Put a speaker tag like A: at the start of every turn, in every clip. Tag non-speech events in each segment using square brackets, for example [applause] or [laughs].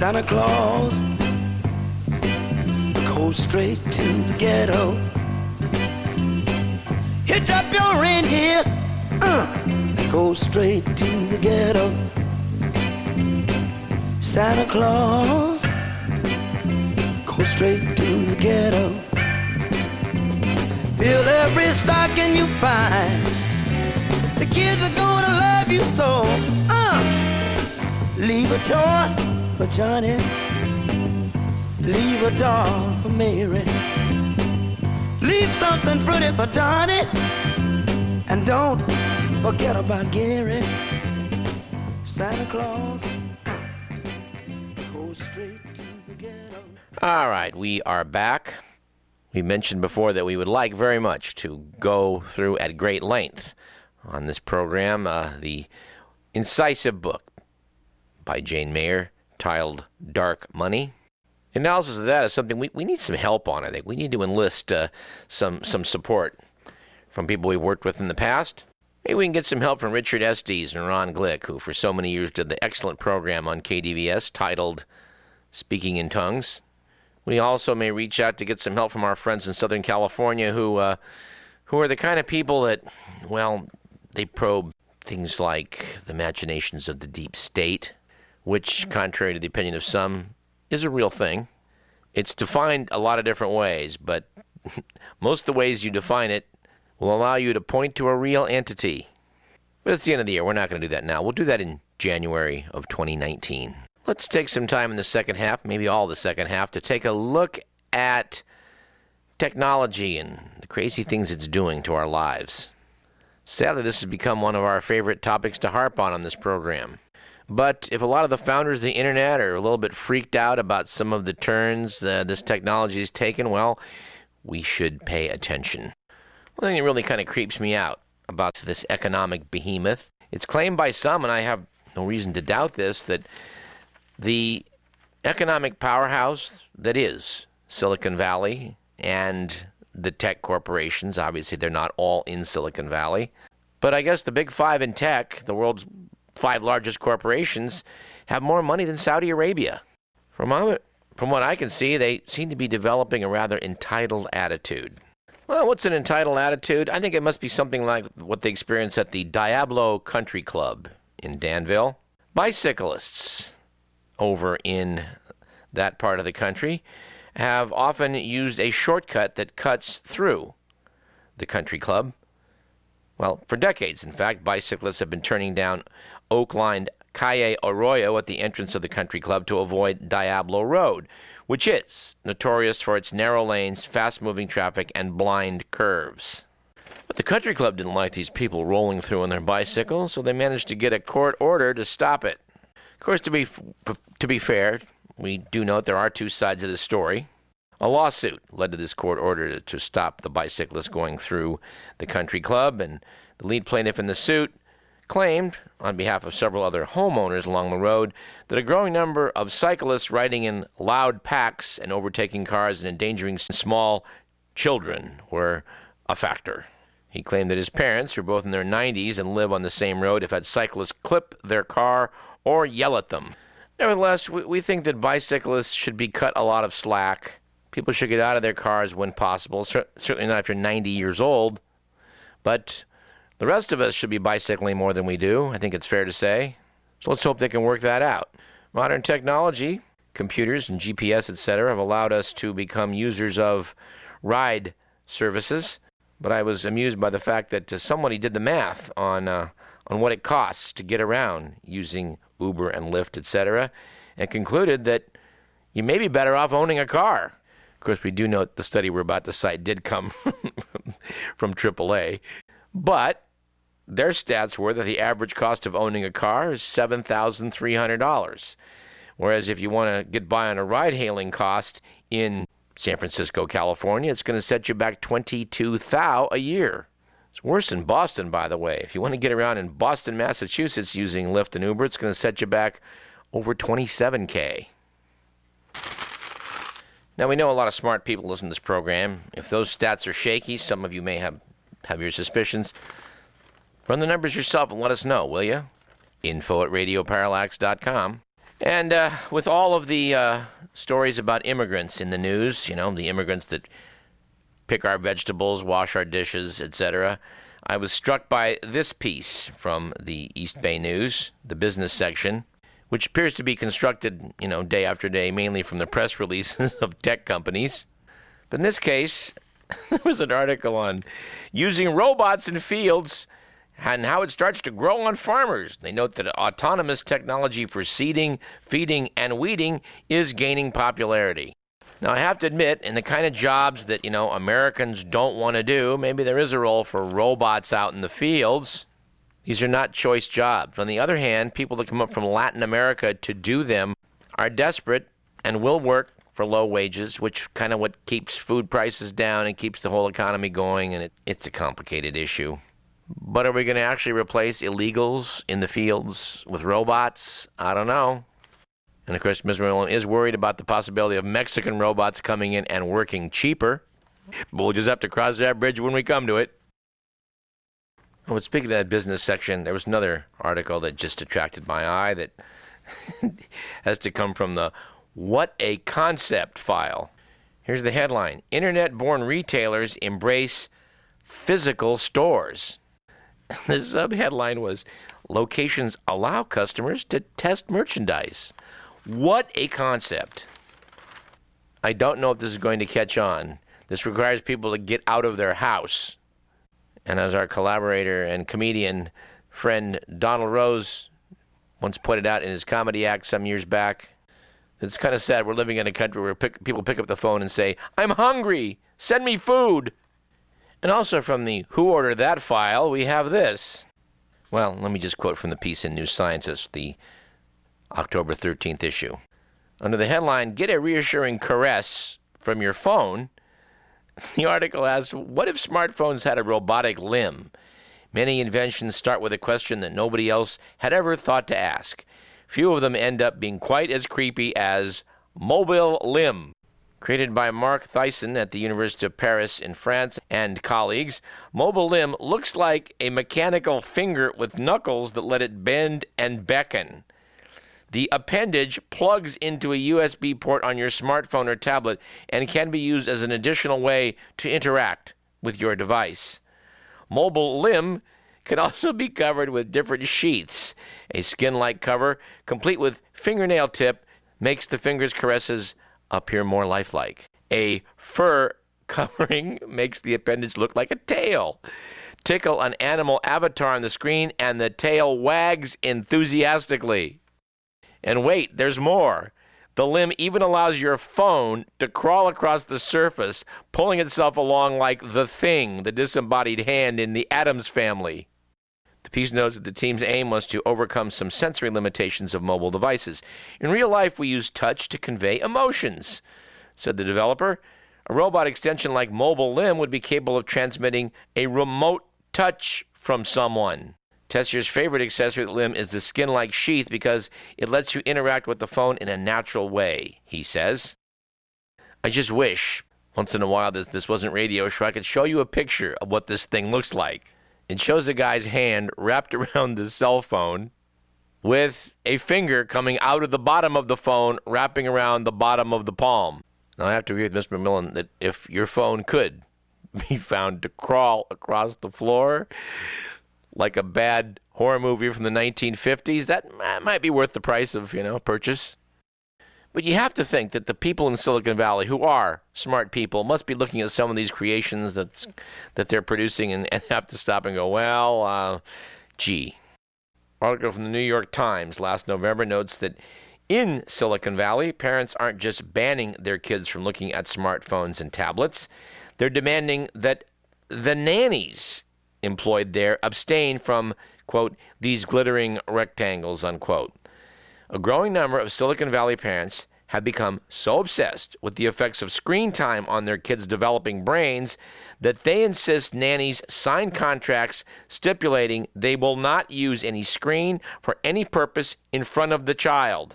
A: Santa Claus go straight to the ghetto. Hitch up your reindeer, uh, go straight to the ghetto. Santa Claus, go straight to the ghetto. Fill every stocking you find. The kids are gonna love you so. Uh, leave a toy for Johnny. Leave a doll for Mary. Leave something pretty for Donnie. And don't forget about Gary. Santa Claus. Go straight to the ghetto.
B: All right, we are back. We mentioned before that we would like very much to go through at great length on this program uh, the incisive book by Jane Mayer titled Dark Money. Analysis of that is something we, we need some help on, I think. We need to enlist uh, some, some support from people we've worked with in the past. Maybe we can get some help from Richard Estes and Ron Glick, who for so many years did the excellent program on KDVS titled Speaking in Tongues. We also may reach out to get some help from our friends in Southern California who, uh, who are the kind of people that, well, they probe things like the machinations of the deep state, which, contrary to the opinion of some, is a real thing. It's defined a lot of different ways, but [laughs] most of the ways you define it will allow you to point to a real entity. But it's the end of the year. We're not going to do that now. We'll do that in January of 2019. Let's take some time in the second half, maybe all the second half, to take a look at technology and the crazy things it's doing to our lives. Sadly, this has become one of our favorite topics to harp on on this program. But if a lot of the founders of the internet are a little bit freaked out about some of the turns uh, this technology has taken, well, we should pay attention. One thing that really kind of creeps me out about this economic behemoth, it's claimed by some, and I have no reason to doubt this, that the economic powerhouse that is Silicon Valley and the tech corporations, obviously they're not all in Silicon Valley, but I guess the big five in tech, the world's five largest corporations, have more money than Saudi Arabia. From, from what I can see, they seem to be developing a rather entitled attitude. Well, what's an entitled attitude? I think it must be something like what they experience at the Diablo Country Club in Danville. Bicyclists over in that part of the country have often used a shortcut that cuts through the country club. Well, for decades, in fact, bicyclists have been turning down oak lined Calle Arroyo at the entrance of the country club to avoid Diablo Road, which is notorious for its narrow lanes, fast moving traffic, and blind curves. But the country club didn't like these people rolling through on their bicycles, so they managed to get a court order to stop it. Of course, to be, to be fair, we do note there are two sides of the story. A lawsuit led to this court order to, to stop the bicyclists going through the country club, and the lead plaintiff in the suit claimed, on behalf of several other homeowners along the road, that a growing number of cyclists riding in loud packs and overtaking cars and endangering small children were a factor. He claimed that his parents, who are both in their 90s and live on the same road, have had cyclists clip their car or yell at them. Nevertheless, we, we think that bicyclists should be cut a lot of slack. People should get out of their cars when possible, certainly not if you're 90 years old. But the rest of us should be bicycling more than we do, I think it's fair to say. So let's hope they can work that out. Modern technology, computers and GPS, etc., have allowed us to become users of ride services. But I was amused by the fact that uh, somebody did the math on uh, on what it costs to get around using Uber and Lyft, etc., and concluded that you may be better off owning a car. Of course, we do note the study we're about to cite did come [laughs] from AAA, but their stats were that the average cost of owning a car is $7,300. Whereas if you want to get by on a ride hailing cost in San Francisco, California, it's going to set you back 22,000 a year. It's worse in Boston, by the way. If you want to get around in Boston, Massachusetts using Lyft and Uber, it's going to set you back over 27K. Now, we know a lot of smart people listen to this program. If those stats are shaky, some of you may have, have your suspicions. Run the numbers yourself and let us know, will you? Info at radioparallax.com. And uh, with all of the uh, stories about immigrants in the news, you know, the immigrants that pick our vegetables, wash our dishes, etc., I was struck by this piece from the East Bay News, the business section, which appears to be constructed, you know, day after day, mainly from the press [laughs] releases of tech companies. But in this case, [laughs] there was an article on using robots in fields and how it starts to grow on farmers. They note that autonomous technology for seeding, feeding, and weeding is gaining popularity. Now, I have to admit, in the kind of jobs that, you know, Americans don't want to do, maybe there is a role for robots out in the fields. These are not choice jobs. On the other hand, people that come up from Latin America to do them are desperate and will work for low wages, which kind of what keeps food prices down and keeps the whole economy going, and it, it's a complicated issue. But are we going to actually replace illegals in the fields with robots? I don't know. And of course, Ms. Merlin is worried about the possibility of Mexican robots coming in and working cheaper. But we'll just have to cross that bridge when we come to it. Oh, but speaking of that business section, there was another article that just attracted my eye that [laughs] has to come from the What a Concept file. Here's the headline Internet born retailers embrace physical stores. [laughs] The subheadline was Locations allow customers to test merchandise. What a concept. I don't know if this is going to catch on. This requires people to get out of their house. And as our collaborator and comedian friend Donald Rose once pointed out in his comedy act some years back, it's kind of sad we're living in a country where pick, people pick up the phone and say, I'm hungry, send me food. And also from the Who Ordered That file, we have this. Well, let me just quote from the piece in New Scientist, the October 13th issue. Under the headline, Get a Reassuring Caress from Your Phone, [laughs] the article asks, What if smartphones had a robotic limb? Many inventions start with a question that nobody else had ever thought to ask. Few of them end up being quite as creepy as mobile limb. Created by Mark Thyssen at the University of Paris in France and colleagues, Mobile Limb looks like a mechanical finger with knuckles that let it bend and beckon. The appendage plugs into a USB port on your smartphone or tablet and can be used as an additional way to interact with your device. Mobile Limb can also be covered with different sheaths. A skin like cover, complete with fingernail tip, makes the fingers' caresses appear more lifelike. A fur [laughs] covering makes the appendage look like a tail. Tickle an animal avatar on the screen, and the tail wags enthusiastically. And wait, there's more. The limb even allows your phone to crawl across the surface, pulling itself along like the thing, the disembodied hand in the Addams family. The piece notes that the team's aim was to overcome some sensory limitations of mobile devices. In real life, we use touch to convey emotions, said the developer. A robot extension like Mobile Limb would be capable of transmitting a remote touch from someone. Teyssier's favorite accessory Limb is the skin like sheath because it lets you interact with the phone in a natural way, he says. I just wish, once in a while, that this wasn't radio show, I could show you a picture of what this thing looks like. It shows a guy's hand wrapped [laughs] around the cell phone with a finger coming out of the bottom of the phone, wrapping around the bottom of the palm. Now, I have to agree with Mr. McMillan that if your phone could [laughs] be found to crawl across the floor like a bad horror movie from the 1950s, that might be worth the price of, you know, purchase. But you have to think that the people in Silicon Valley who are smart people must be looking at some of these creations that's, that they're producing and, and have to stop and go, well, uh, gee. Article from the New York Times last November notes that in Silicon Valley, parents aren't just banning their kids from looking at smartphones and tablets, they're demanding that the nannies employed there abstain from, quote, these glittering rectangles, unquote. A growing number of Silicon Valley parents have become so obsessed with the effects of screen time on their kids' developing brains that they insist nannies sign contracts stipulating they will not use any screen for any purpose in front of the child.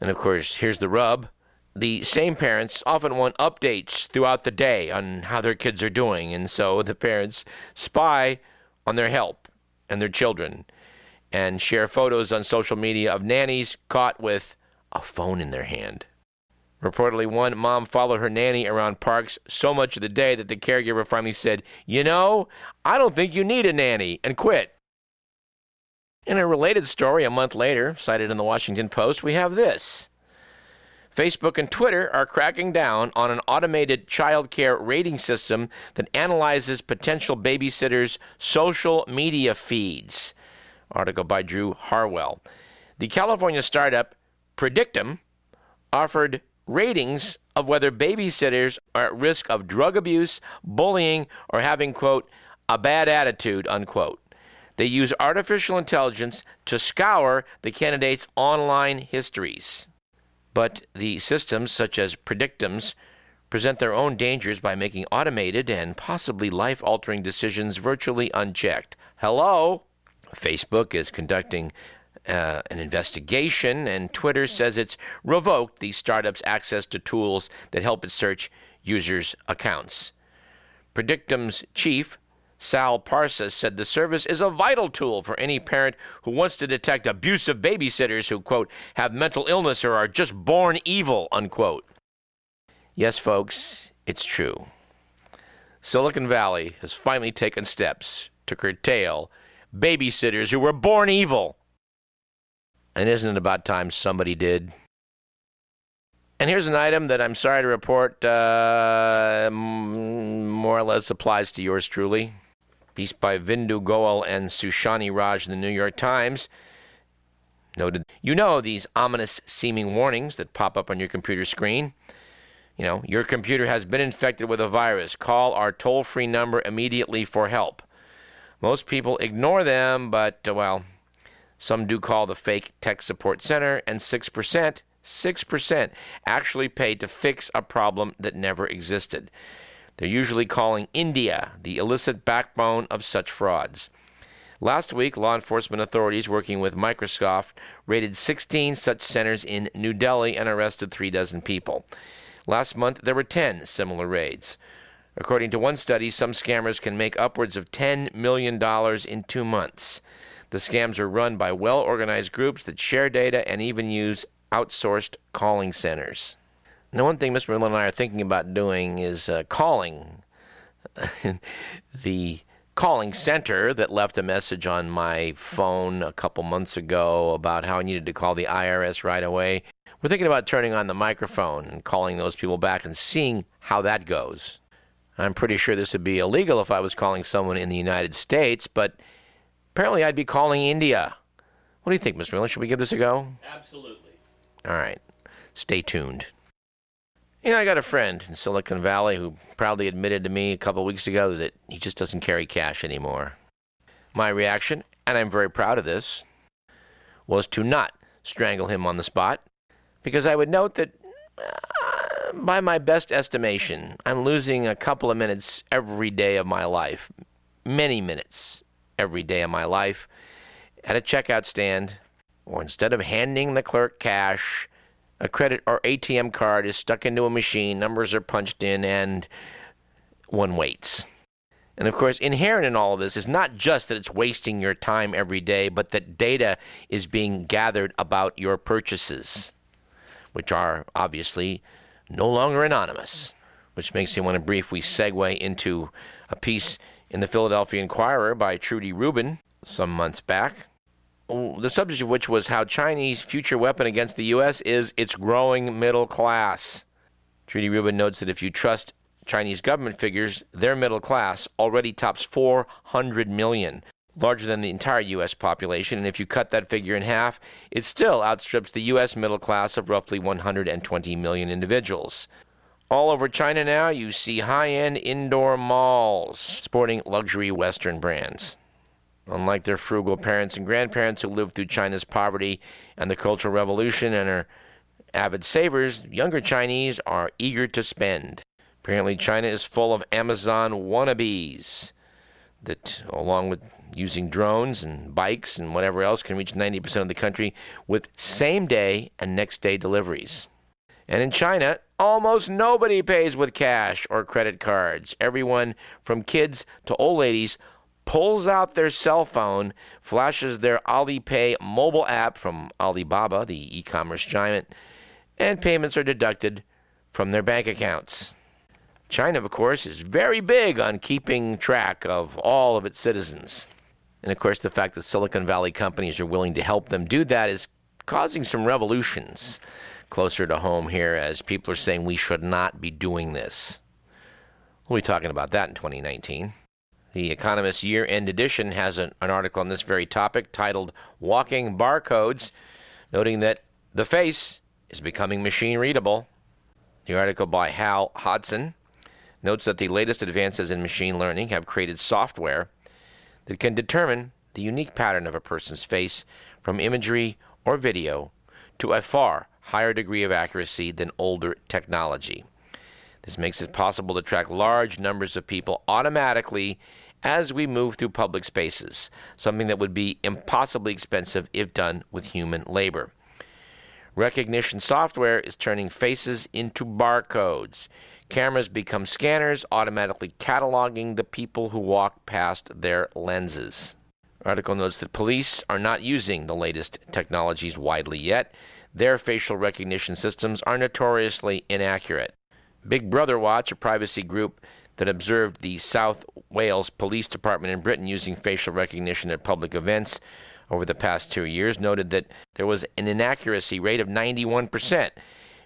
B: And of course, here's the rub. The same parents often want updates throughout the day on how their kids are doing, and so the parents spy on their help and their children and share photos on social media of nannies caught with a phone in their hand. Reportedly, one mom followed her nanny around parks so much of the day that the caregiver finally said, You know, I don't think you need a nanny, and quit. In a related story a month later, cited in the Washington Post, we have this. Facebook and Twitter are cracking down on an automated child care rating system that analyzes potential babysitters' social media feeds. Article by Drew Harwell. The California startup Predictim offered ratings of whether babysitters are at risk of drug abuse, bullying, or having, quote, a bad attitude, unquote. They use artificial intelligence to scour the candidates' online histories. But the systems, such as Predictim's, present their own dangers by making automated and possibly life altering decisions virtually unchecked. Hello? Facebook is conducting uh, an investigation, and Twitter says it's revoked the startup's access to tools that help it search users' accounts. Predictim's chief, Sal Parsas, said the service is a vital tool for any parent who wants to detect abusive babysitters who, quote, have mental illness or are just born evil, unquote. Yes, folks, it's true. Silicon Valley has finally taken steps to curtail babysitters who were born evil. And isn't it about time somebody did? And here's an item that I'm sorry to report uh, more or less applies to yours truly. Piece by Vindu Goel and Suhasini Raj in the New York Times noted you know these ominous seeming warnings that pop up on your computer screen. You know, your computer has been infected with a virus. Call our toll free number immediately for help. Most people ignore them, but, uh, well, some do call the fake tech support center, and 6%, 6% actually pay to fix a problem that never existed. They're usually calling India the illicit backbone of such frauds. Last week, law enforcement authorities working with Microsoft raided 16 such centers in New Delhi and arrested three dozen people. Last month, there were 10 similar raids. According to one study, some scammers can make upwards of $10 million in two months. The scams are run by well organized groups that share data and even use outsourced calling centers. Now, one thing Mr. Miller and I are thinking about doing is uh, calling [laughs] the calling center that left a message on my phone a couple months ago about how I needed to call the IRS right away. We're thinking about turning on the microphone and calling those people back and seeing how that goes. I'm pretty sure this would be illegal if I was calling someone in the United States, but apparently I'd be calling India. What do you think, Mr. Miller? Should we give this a go?
C: Absolutely.
B: All right. Stay tuned. You know, I got a friend in Silicon Valley who proudly admitted to me a couple weeks ago that he just doesn't carry cash anymore. My reaction, and I'm very proud of this, was to not strangle him on the spot, because I would note that by my best estimation, I'm losing a couple of minutes every day of my life, many minutes every day of my life, at a checkout stand, or instead of handing the clerk cash, a credit or ATM card is stuck into a machine, numbers are punched in, and one waits. And of course, inherent in all of this is not just that it's wasting your time every day, but that data is being gathered about your purchases, which are obviously no longer anonymous. Which makes me want to briefly segue into a piece in the Philadelphia Inquirer by Trudy Rubin some months back oh, the subject of which was how Chinese future weapon against the U.S. is its growing middle class. Trudy Rubin notes that if you trust Chinese government figures, their middle class already tops 400 million, larger than the entire U.S. population. And if you cut that figure in half, it still outstrips the U.S. middle class of roughly 120 million individuals. All over China now, you see high end indoor malls sporting luxury Western brands. Unlike their frugal parents and grandparents who lived through China's poverty and the Cultural Revolution and are avid savers, younger Chinese are eager to spend. Apparently, China is full of Amazon wannabes that, along with using drones and bikes and whatever else, can reach 90% of the country with same day and next day deliveries. And in China, almost nobody pays with cash or credit cards. Everyone, from kids to old ladies, pulls out their cell phone, flashes their Alipay mobile app from Alibaba, the e commerce giant, and payments are deducted from their bank accounts. China, of course, is very big on keeping track of all of its citizens. And of course, the fact that Silicon Valley companies are willing to help them do that is causing some revolutions closer to home here as people are saying we should not be doing this. We'll be talking about that in 2019. The Economist year end edition has an, an, article on this very topic titled Walking Barcodes, noting that the face is becoming machine readable. The article by Hal Hodson notes that the latest advances in machine learning have created software that can determine the unique pattern of a person's face from imagery or video to a far higher degree of accuracy than older technology. This makes it possible to track large numbers of people automatically as we move through public spaces, something that would be impossibly expensive if done with human labor. Recognition software is turning faces into barcodes. Cameras become scanners, automatically cataloging the people who walk past their lenses. Article notes that police are not using the latest technologies widely yet. Their facial recognition systems are notoriously inaccurate. Big Brother Watch, a privacy group that observed the South Wales Police Department in Britain using facial recognition at public events over the past two years, noted that there was an inaccuracy rate of 91%,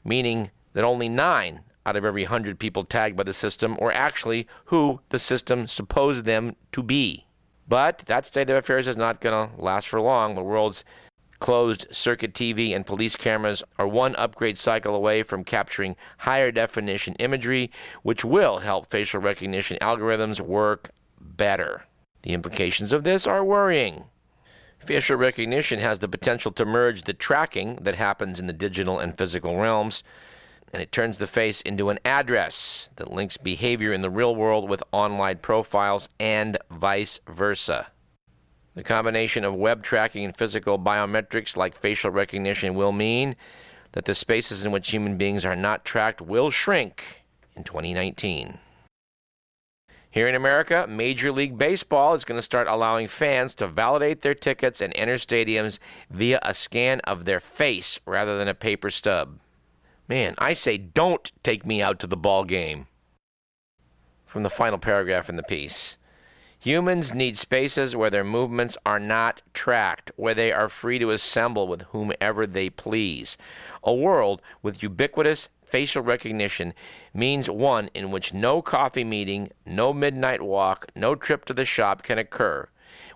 B: meaning that only 9 out of every 100 people tagged by the system or actually who the system supposed them to be. But that state of affairs is not going to last for long. The world's closed circuit TV and police cameras are one upgrade cycle away from capturing higher definition imagery, which will help facial recognition algorithms work better. The implications of this are worrying. Facial recognition has the potential to merge the tracking that happens in the digital and physical realms and it turns the face into an address that links behavior in the real world with online profiles and vice versa. The combination of web tracking and physical biometrics like facial recognition will mean that the spaces in which human beings are not tracked will shrink in 2019. Here in America, Major League Baseball is going to start allowing fans to validate their tickets and enter stadiums via a scan of their face rather than a paper stub. Man, I say don't take me out to the ball game. From the final paragraph in the piece. Humans need spaces where their movements are not tracked, where they are free to assemble with whomever they please. A world with ubiquitous facial recognition means one in which no coffee meeting, no midnight walk, no trip to the shop can occur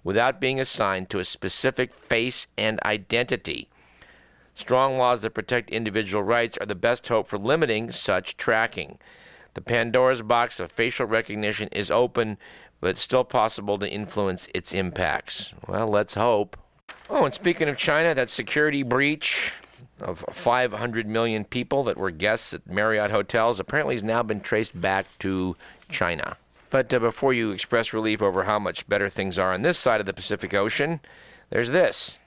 B: without being assigned to a specific face and identity. Strong laws that protect individual rights are the best hope for limiting such tracking. The Pandora's box of facial recognition is open, but it's still possible to influence its impacts. Well, let's hope. Oh, and speaking of China, that security breach of 500 million people that were guests at Marriott hotels apparently has now been traced back to China. But uh, before you express relief over how much better things are on this side of the Pacific Ocean, there's this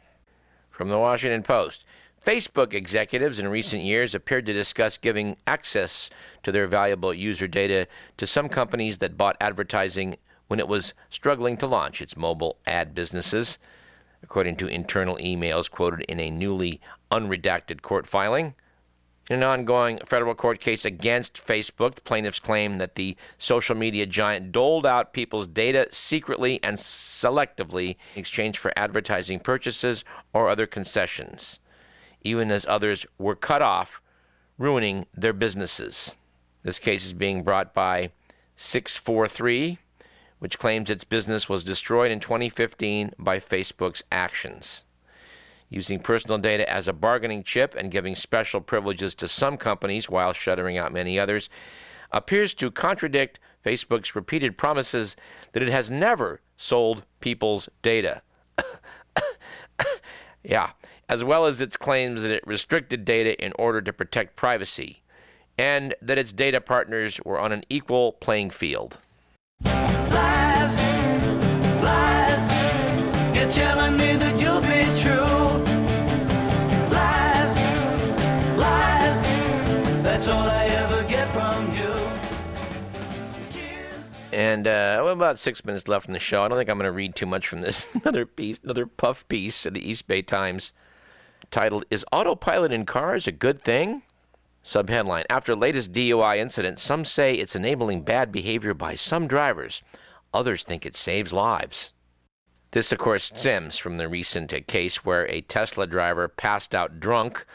B: from the Washington Post. Facebook executives in recent years appeared to discuss giving access to their valuable user data to some companies that bought advertising when it was struggling to launch its mobile ad businesses, according to internal emails quoted in a newly unredacted court filing. In an ongoing federal court case against Facebook, the plaintiffs claim that the social media giant doled out people's data secretly and selectively in exchange for advertising purchases or other concessions even as others were cut off, ruining their businesses. This case is being brought by 643, which claims its business was destroyed in 2015 by Facebook's actions. Using personal data as a bargaining chip and giving special privileges to some companies while shuttering out many others appears to contradict Facebook's repeated promises that it has never sold people's data. [coughs] yeah, as well as its claims that it restricted data in order to protect privacy, and that its data partners were on an equal playing field. Lies, lies, you're telling me that you'll be true. Lies, lies, that's all I ever get from you. And uh, well, about six minutes left in the show. I don't think I'm going to read too much from this. [laughs] another piece, another puff piece of the East Bay Times titled, Is Autopilot in Cars a Good Thing? Subheadline After latest DUI incident, some say it's enabling bad behavior by some drivers. Others think it saves lives. This, of course, stems from the recent case where a Tesla driver passed out drunk,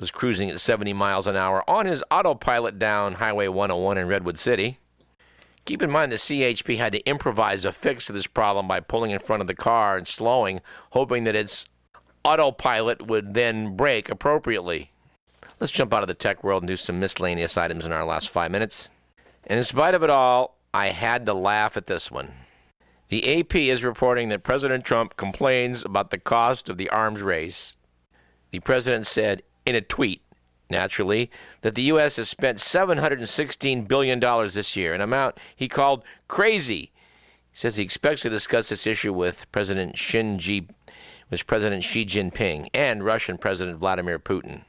B: was cruising at 70 miles an hour on his autopilot down Highway 101 in Redwood City. Keep in mind the CHP had to improvise a fix to this problem by pulling in front of the car and slowing, hoping that its autopilot would then brake appropriately. Let's jump out of the tech world and do some miscellaneous items in our last five minutes. And in spite of it all, I had to laugh at this one. The AP is reporting that President Trump complains about the cost of the arms race. The president said in a tweet, naturally, that the U.S. has spent $716 billion this year, an amount he called crazy. He says he expects to discuss this issue with President Xi, with President Xi Jinping and Russian President Vladimir Putin.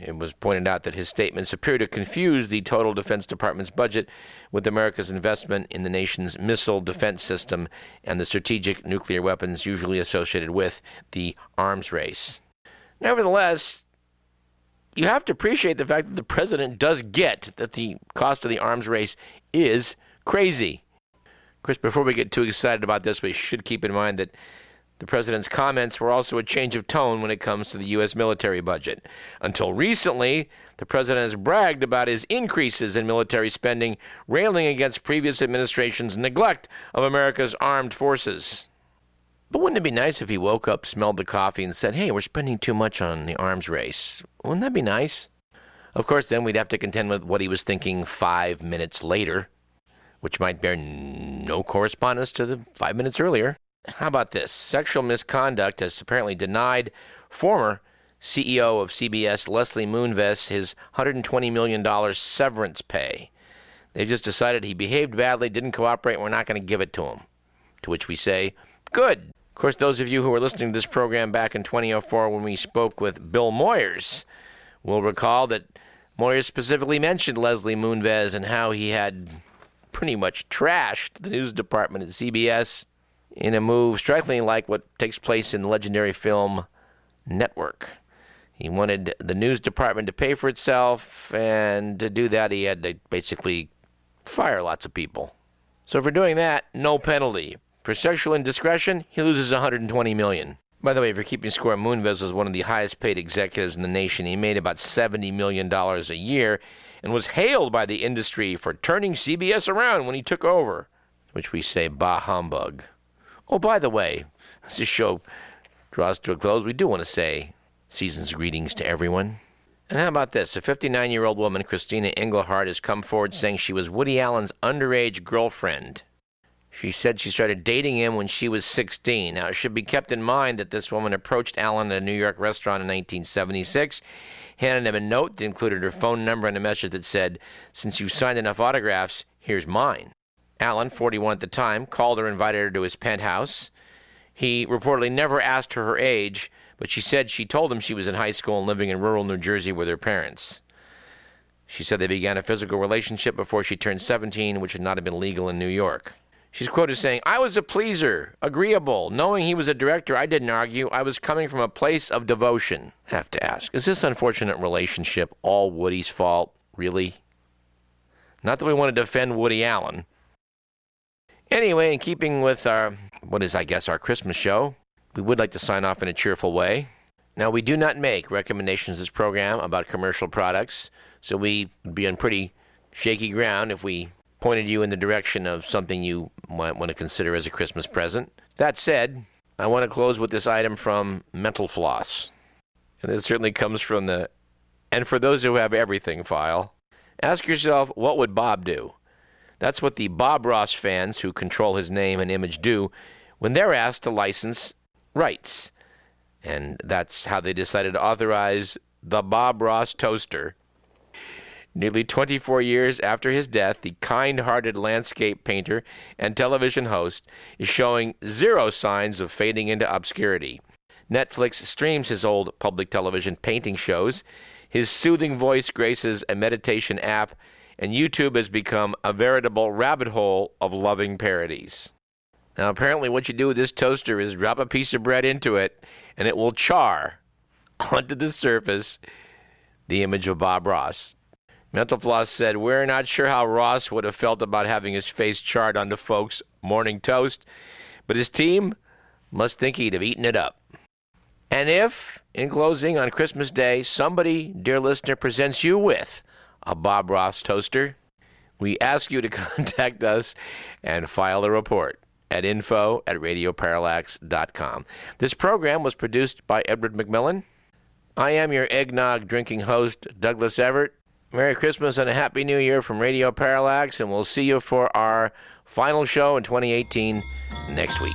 B: It was pointed out that his statements appear to confuse the total Defense Department's budget with America's investment in the nation's missile defense system and the strategic nuclear weapons usually associated with the arms race. Nevertheless, you have to appreciate the fact that the president does get that the cost of the arms race is crazy. Chris, before we get too excited about this, we should keep in mind that the president's comments were also a change of tone when it comes to the U.S. military budget. Until recently, the president has bragged about his increases in military spending, railing against previous administrations' neglect of America's armed forces. But wouldn't it be nice if he woke up, smelled the coffee, and said, Hey, we're spending too much on the arms race? Wouldn't that be nice? Of course, then we'd have to contend with what he was thinking five minutes later, which might bear no correspondence to the five minutes earlier. How about this? Sexual misconduct has apparently denied former CEO of CBS Leslie Moonves his $120 million severance pay. They've just decided he behaved badly, didn't cooperate, and we're not going to give it to him. To which we say, good. Of course, those of you who were listening to this program back in 2004 when we spoke with Bill Moyers will recall that Moyers specifically mentioned Leslie Moonves and how he had pretty much trashed the news department at CBS in a move strikingly like what takes place in the legendary film Network. He wanted the news department to pay for itself, and to do that, he had to basically fire lots of people. So for doing that, no penalty. For sexual indiscretion, he loses 120 million. By the way, if you're keeping score, Moonves was one of the highest paid executives in the nation. He made about $70 million a year and was hailed by the industry for turning CBS around when he took over, which we say bah humbug. Oh, by the way, as this show draws to a close, we do want to say season's greetings to everyone. And how about this? A 59 year old woman, Christina Engelhardt, has come forward saying she was Woody Allen's underage girlfriend. She said she started dating him when she was 16. Now, it should be kept in mind that this woman approached Allen at a New York restaurant in 1976, handed him a note that included her phone number and a message that said, Since you've signed enough autographs, here's mine. Allen, 41 at the time, called her invited her to his penthouse. He reportedly never asked her her age, but she said she told him she was in high school and living in rural New Jersey with her parents. She said they began a physical relationship before she turned 17, which would not have been legal in New York. She's quoted saying, I was a pleaser, agreeable. Knowing he was a director, I didn't argue. I was coming from a place of devotion. have to ask, is this unfortunate relationship all Woody's fault? Really? Not that we want to defend Woody Allen, Anyway, in keeping with our, what is, I guess, our Christmas show, we would like to sign off in a cheerful way. Now, we do not make recommendations this program about commercial products, so we would be on pretty shaky ground if we pointed you in the direction of something you might want to consider as a Christmas present. That said, I want to close with this item from Mental Floss. And this certainly comes from the And for those who have everything file. Ask yourself, what would Bob do? That's what the Bob Ross fans who control his name and image do when they're asked to license rights. And that's how they decided to authorize the Bob Ross toaster. Nearly 24 years after his death, the kind hearted landscape painter and television host is showing zero signs of fading into obscurity. Netflix streams his old public television painting shows. His soothing voice graces a meditation app and YouTube has become a veritable rabbit hole of loving parodies. Now, apparently, what you do with this toaster is drop a piece of bread into it, and it will char [laughs] onto the surface the image of Bob Ross. Mental Floss said, We're not sure how Ross would have felt about having his face charred onto folks' morning toast, but his team must think he'd have eaten it up. And if, in closing on Christmas Day, somebody, dear listener, presents you with a Bob Ross toaster, we ask you to [laughs] contact us and file a report at info at radioparallax.com. This program was produced by Edward McMillan. I am your eggnog drinking host, Douglas Everett. Merry Christmas and a Happy New Year from Radio Parallax, and we'll see you for our final show in 2018 next week.